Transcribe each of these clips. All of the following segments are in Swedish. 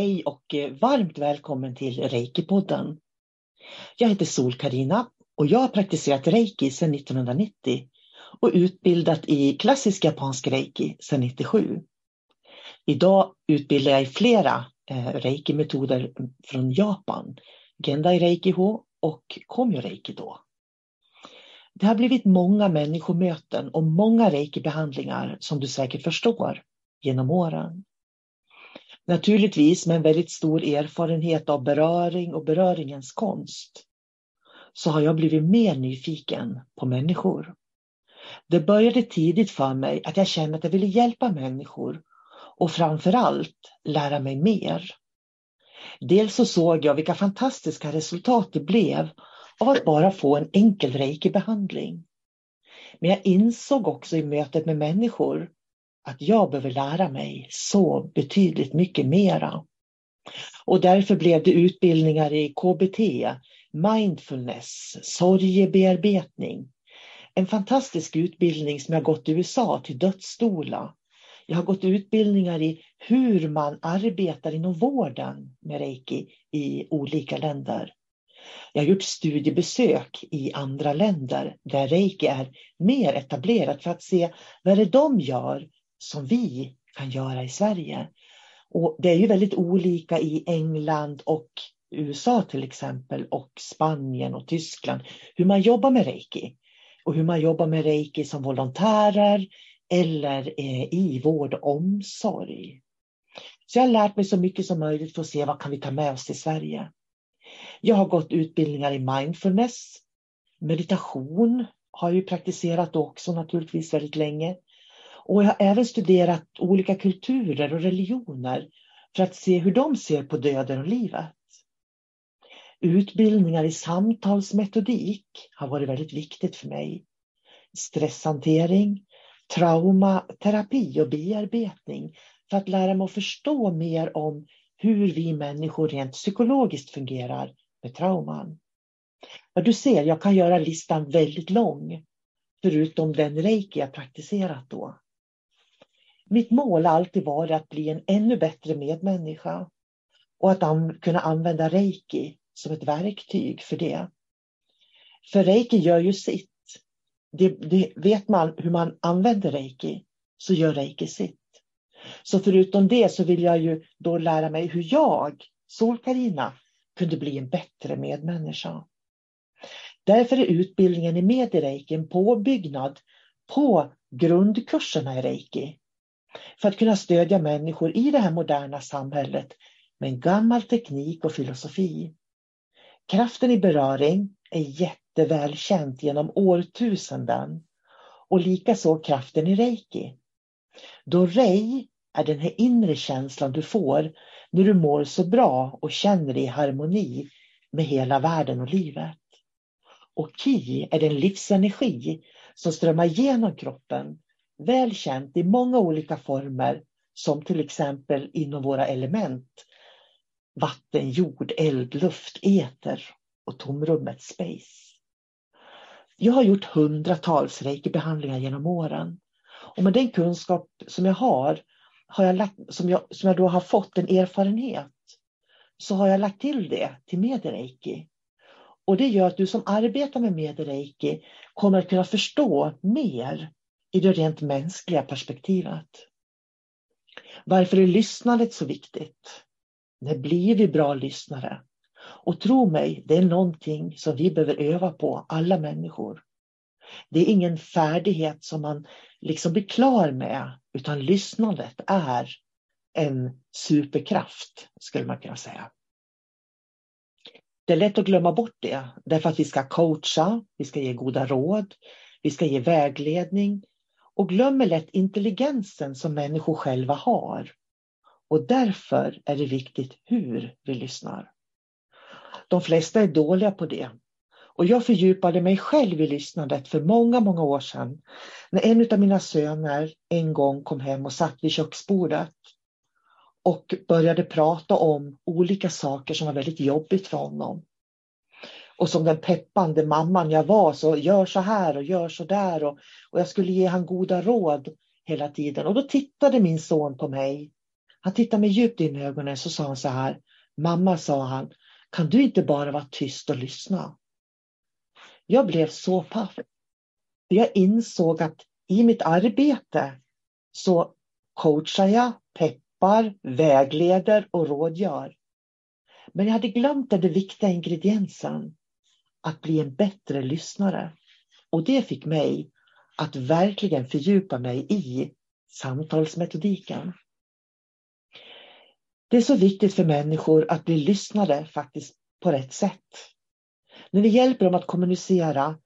Hej och eh, varmt välkommen till Reiki-podden. Jag heter sol karina och jag har praktiserat reiki sedan 1990 och utbildat i klassisk japansk reiki sedan 97. Idag utbildar jag i flera eh, reiki-metoder från Japan, Gendai Reiki Ho och Komyo Reiki då. Det har blivit många människomöten och många reiki-behandlingar som du säkert förstår genom åren. Naturligtvis med en väldigt stor erfarenhet av beröring och beröringens konst så har jag blivit mer nyfiken på människor. Det började tidigt för mig att jag kände att jag ville hjälpa människor och framförallt lära mig mer. Dels så såg jag vilka fantastiska resultat det blev av att bara få en enkel reiki-behandling. Men jag insåg också i mötet med människor att jag behöver lära mig så betydligt mycket mera. Och därför blev det utbildningar i KBT, mindfulness, sorgebearbetning. En fantastisk utbildning som jag gått i USA till dödsstola. Jag har gått utbildningar i hur man arbetar inom vården med reiki i olika länder. Jag har gjort studiebesök i andra länder där reiki är mer etablerat för att se vad det är de gör som vi kan göra i Sverige. Och det är ju väldigt olika i England och USA till exempel och Spanien och Tyskland hur man jobbar med reiki och hur man jobbar med reiki som volontärer eller eh, i vård och omsorg. Så jag har lärt mig så mycket som möjligt för att se vad kan vi ta med oss till Sverige. Jag har gått utbildningar i mindfulness, meditation har jag ju praktiserat också naturligtvis väldigt länge. Och jag har även studerat olika kulturer och religioner för att se hur de ser på döden och livet. Utbildningar i samtalsmetodik har varit väldigt viktigt för mig. Stresshantering, traumaterapi och bearbetning för att lära mig att förstå mer om hur vi människor rent psykologiskt fungerar med trauman. Ja, du ser, jag kan göra listan väldigt lång, förutom den reiki jag praktiserat då. Mitt mål har alltid varit att bli en ännu bättre medmänniska och att an kunna använda reiki som ett verktyg för det. För reiki gör ju sitt. Det, det, vet man hur man använder reiki så gör reiki sitt. Så förutom det så vill jag ju då lära mig hur jag, Sol-Carina, kunde bli en bättre medmänniska. Därför är utbildningen i mediereiki en påbyggnad på grundkurserna i reiki för att kunna stödja människor i det här moderna samhället med en gammal teknik och filosofi. Kraften i beröring är jättevälkänt genom årtusenden och likaså kraften i reiki. Då rei är den här inre känslan du får när du mår så bra och känner dig i harmoni med hela världen och livet. Och ki är den livsenergi som strömmar genom kroppen välkänt i många olika former som till exempel inom våra element. Vatten, jord, eld, luft, eter och tomrummet space. Jag har gjort hundratals reikibehandlingar genom åren. Och med den kunskap som jag har, har jag lagt, som, jag, som jag då har fått en erfarenhet, så har jag lagt till det till medreiki. Och det gör att du som arbetar med medreiki kommer att kunna förstå mer i det rent mänskliga perspektivet. Varför är lyssnandet så viktigt? När blir vi bra lyssnare? Och tro mig, det är någonting som vi behöver öva på, alla människor. Det är ingen färdighet som man liksom blir klar med, utan lyssnandet är en superkraft, skulle man kunna säga. Det är lätt att glömma bort det, därför att vi ska coacha, vi ska ge goda råd, vi ska ge vägledning och glömmer lätt intelligensen som människor själva har. Och därför är det viktigt hur vi lyssnar. De flesta är dåliga på det. Och jag fördjupade mig själv i lyssnandet för många, många år sedan. När en av mina söner en gång kom hem och satt vid köksbordet och började prata om olika saker som var väldigt jobbigt för honom. Och som den peppande mamman jag var så gör så här och gör så där och, och jag skulle ge han goda råd hela tiden. Och då tittade min son på mig. Han tittade mig djupt in i ögonen så sa han så här. Mamma, sa han, kan du inte bara vara tyst och lyssna? Jag blev så paff. Jag insåg att i mitt arbete så coachar jag, peppar, vägleder och rådgör. Men jag hade glömt den viktiga ingrediensen, att bli en bättre lyssnare. Och det fick mig att verkligen fördjupa mig i samtalsmetodiken. Det är så viktigt för människor att bli lyssnade faktiskt på rätt sätt. När vi hjälper dem att kommunicera,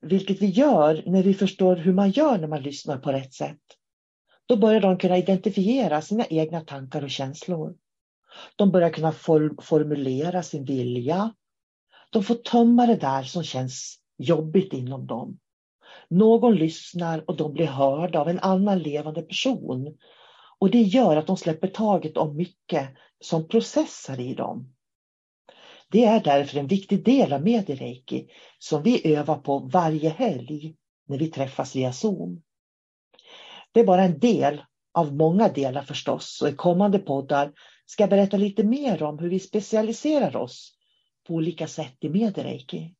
vilket vi gör när vi förstår hur man gör när man lyssnar på rätt sätt, då börjar de kunna identifiera sina egna tankar och känslor. De börjar kunna formulera sin vilja. De får tömma det där som känns jobbigt inom dem. Någon lyssnar och de blir hörda av en annan levande person. Och det gör att de släpper taget om mycket som processar i dem. Det är därför en viktig del av mediereiki som vi övar på varje helg när vi träffas via Zoom. Det är bara en del av många delar förstås och i kommande poddar ska jag berätta lite mer om hur vi specialiserar oss på olika sätt i medireiki.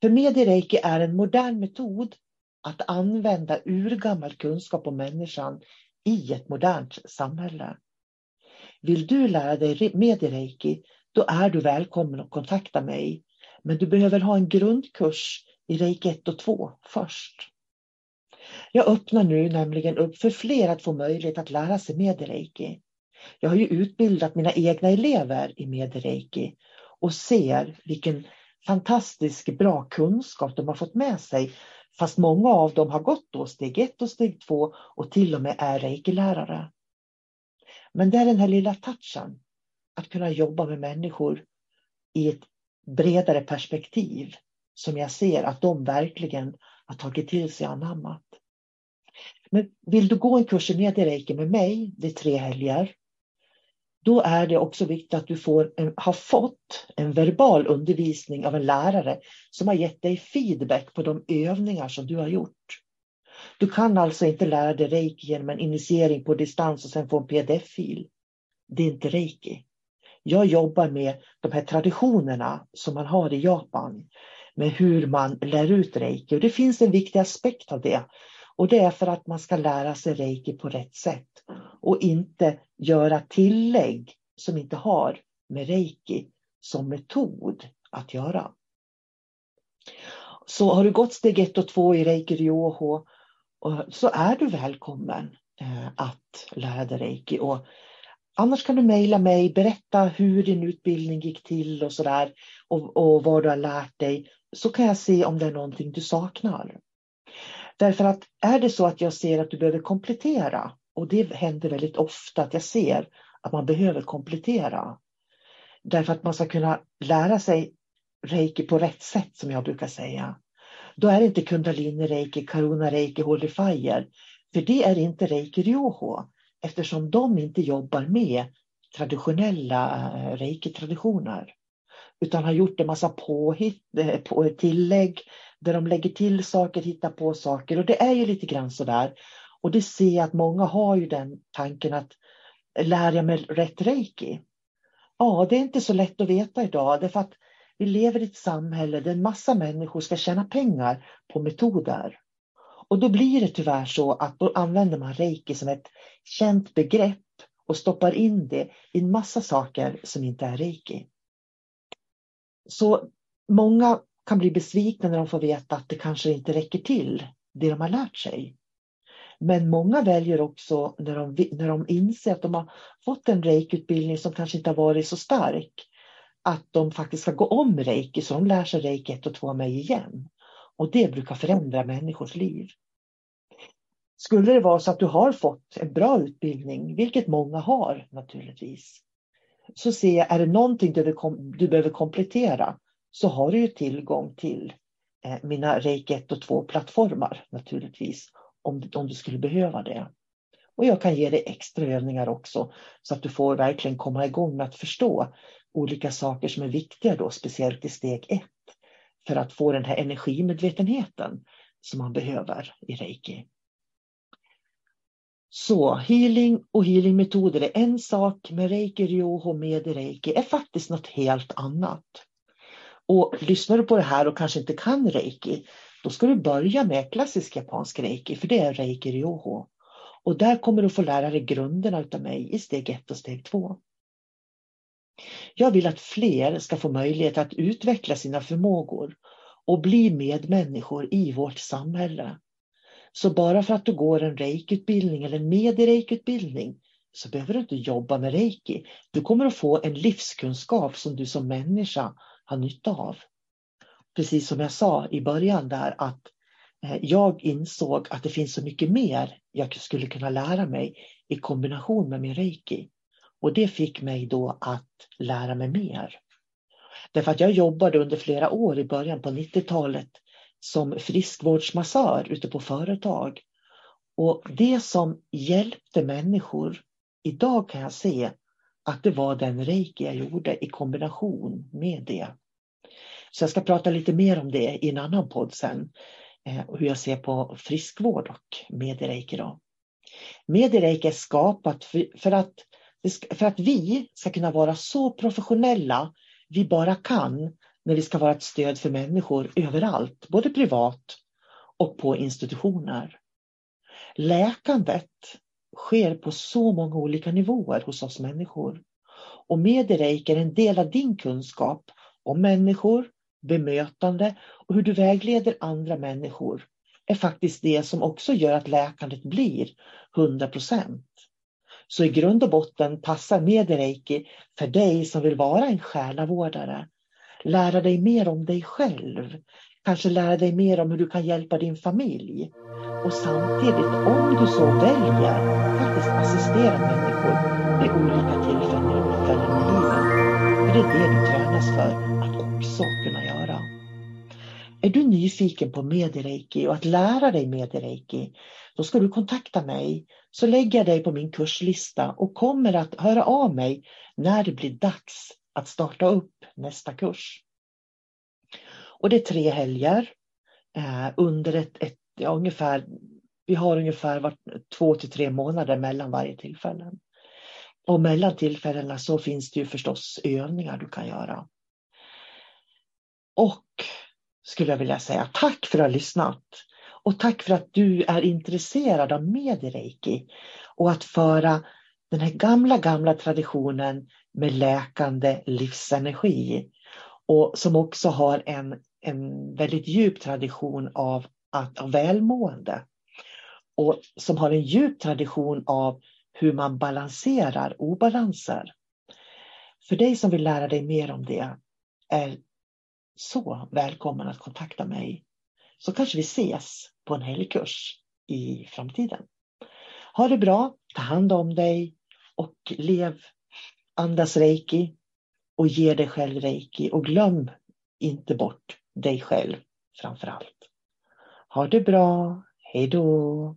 För medireiki är en modern metod att använda urgammal kunskap om människan i ett modernt samhälle. Vill du lära dig medireiki, då är du välkommen att kontakta mig. Men du behöver ha en grundkurs i reiki 1 och 2 först. Jag öppnar nu nämligen upp för fler att få möjlighet att lära sig medireiki. Jag har ju utbildat mina egna elever i medireiki och ser vilken fantastisk bra kunskap de har fått med sig. Fast många av dem har gått då steg ett och steg två och till och med är reiki-lärare. Men det är den här lilla touchen att kunna jobba med människor i ett bredare perspektiv som jag ser att de verkligen har tagit till sig och anammat. Men vill du gå en kurs i reiki med mig, det är tre helger, då är det också viktigt att du får en, har fått en verbal undervisning av en lärare som har gett dig feedback på de övningar som du har gjort. Du kan alltså inte lära dig reiki genom en initiering på distans och sen få en pdf-fil. Det är inte reiki. Jag jobbar med de här traditionerna som man har i Japan med hur man lär ut reiki. Och det finns en viktig aspekt av det. Och det är för att man ska lära sig reiki på rätt sätt och inte göra tillägg som inte har med reiki som metod att göra. Så har du gått steg ett och två i reiki ryoho så är du välkommen eh, att lära dig reiki. Och Annars kan du mejla mig, berätta hur din utbildning gick till och sådär och, och vad du har lärt dig. Så kan jag se om det är någonting du saknar. Därför att är det så att jag ser att du behöver komplettera och det händer väldigt ofta att jag ser att man behöver komplettera. Därför att man ska kunna lära sig reiki på rätt sätt som jag brukar säga. Då är det inte kundalini reiki, karuna reiki, holy fire. För det är inte reiki ryoho eftersom de inte jobbar med traditionella eh, reiki-traditioner utan har gjort en massa påhitt, eh, på tillägg där de lägger till saker, hittar på saker och det är ju lite grann sådär. Och det ser jag att många har ju den tanken att lär jag mig rätt reiki? Ja, det är inte så lätt att veta idag därför att vi lever i ett samhälle där en massa människor ska tjäna pengar på metoder. Och då blir det tyvärr så att då använder man reiki som ett känt begrepp och stoppar in det i en massa saker som inte är reiki. Så många kan bli besvikna när de får veta att det kanske inte räcker till, det de har lärt sig. Men många väljer också när de, när de inser att de har fått en reiki-utbildning som kanske inte har varit så stark, att de faktiskt ska gå om reiki, så de lär sig reiki 1 och 2 mig igen. Och det brukar förändra människors liv. Skulle det vara så att du har fått en bra utbildning, vilket många har naturligtvis, så ser jag, är det någonting du, du behöver komplettera så har du ju tillgång till eh, mina Reiki 1 och 2 plattformar naturligtvis, om, om du skulle behöva det. Och jag kan ge dig extra övningar också så att du får verkligen komma igång med att förstå olika saker som är viktiga då, speciellt i steg ett, för att få den här energimedvetenheten som man behöver i reiki. Så healing och healingmetoder är en sak, men reiki, ryoho, med reiki är faktiskt något helt annat. Och lyssnar du på det här och kanske inte kan reiki, då ska du börja med klassisk japansk reiki, för det är reiki ryoho. Och där kommer du få lära dig grunderna utav mig i steg ett och steg två. Jag vill att fler ska få möjlighet att utveckla sina förmågor och bli medmänniskor i vårt samhälle. Så bara för att du går en reiki-utbildning eller en medie-reiki-utbildning så behöver du inte jobba med reiki. Du kommer att få en livskunskap som du som människa har nytta av. Precis som jag sa i början där att eh, jag insåg att det finns så mycket mer jag skulle kunna lära mig i kombination med min reiki. Och det fick mig då att lära mig mer. Därför att jag jobbade under flera år i början på 90-talet som friskvårdsmassör ute på företag. Och det som hjälpte människor, idag kan jag se att det var den reiki jag gjorde i kombination med det. Så jag ska prata lite mer om det i en annan podd sen. Eh, och hur jag ser på friskvård och Medireiki. Då. Medireiki är skapat för, för, att, för att vi ska kunna vara så professionella vi bara kan när vi ska vara ett stöd för människor överallt, både privat och på institutioner. Läkandet sker på så många olika nivåer hos oss människor. Och mediereiki är en del av din kunskap om människor, bemötande och hur du vägleder andra människor är faktiskt det som också gör att läkandet blir 100 procent. Så i grund och botten passar mediereiki för dig som vill vara en själavårdare. Lära dig mer om dig själv. Kanske lära dig mer om hur du kan hjälpa din familj. Och samtidigt, om du så väljer, faktiskt assistera människor vid olika tillfällen i livet. För det är det du tränas för också kunna göra. Är du nyfiken på MediReiki och att lära dig MediReiki, då ska du kontakta mig så lägger jag dig på min kurslista och kommer att höra av mig när det blir dags att starta upp nästa kurs. Och det är tre helger eh, under ett, ett ja, ungefär, vi har ungefär var, två till tre månader mellan varje tillfälle. Och mellan tillfällena så finns det ju förstås övningar du kan göra. Och skulle jag vilja säga tack för att ha lyssnat. Och tack för att du är intresserad av mediereiki och att föra den här gamla, gamla traditionen med läkande livsenergi. Och som också har en, en väldigt djup tradition av, att, av välmående. Och som har en djup tradition av hur man balanserar obalanser. För dig som vill lära dig mer om det är så välkommen att kontakta mig. Så kanske vi ses på en helgkurs i framtiden. Ha det bra, ta hand om dig och lev andas reiki och ge dig själv reiki och glöm inte bort dig själv framför allt. Ha det bra, hej då!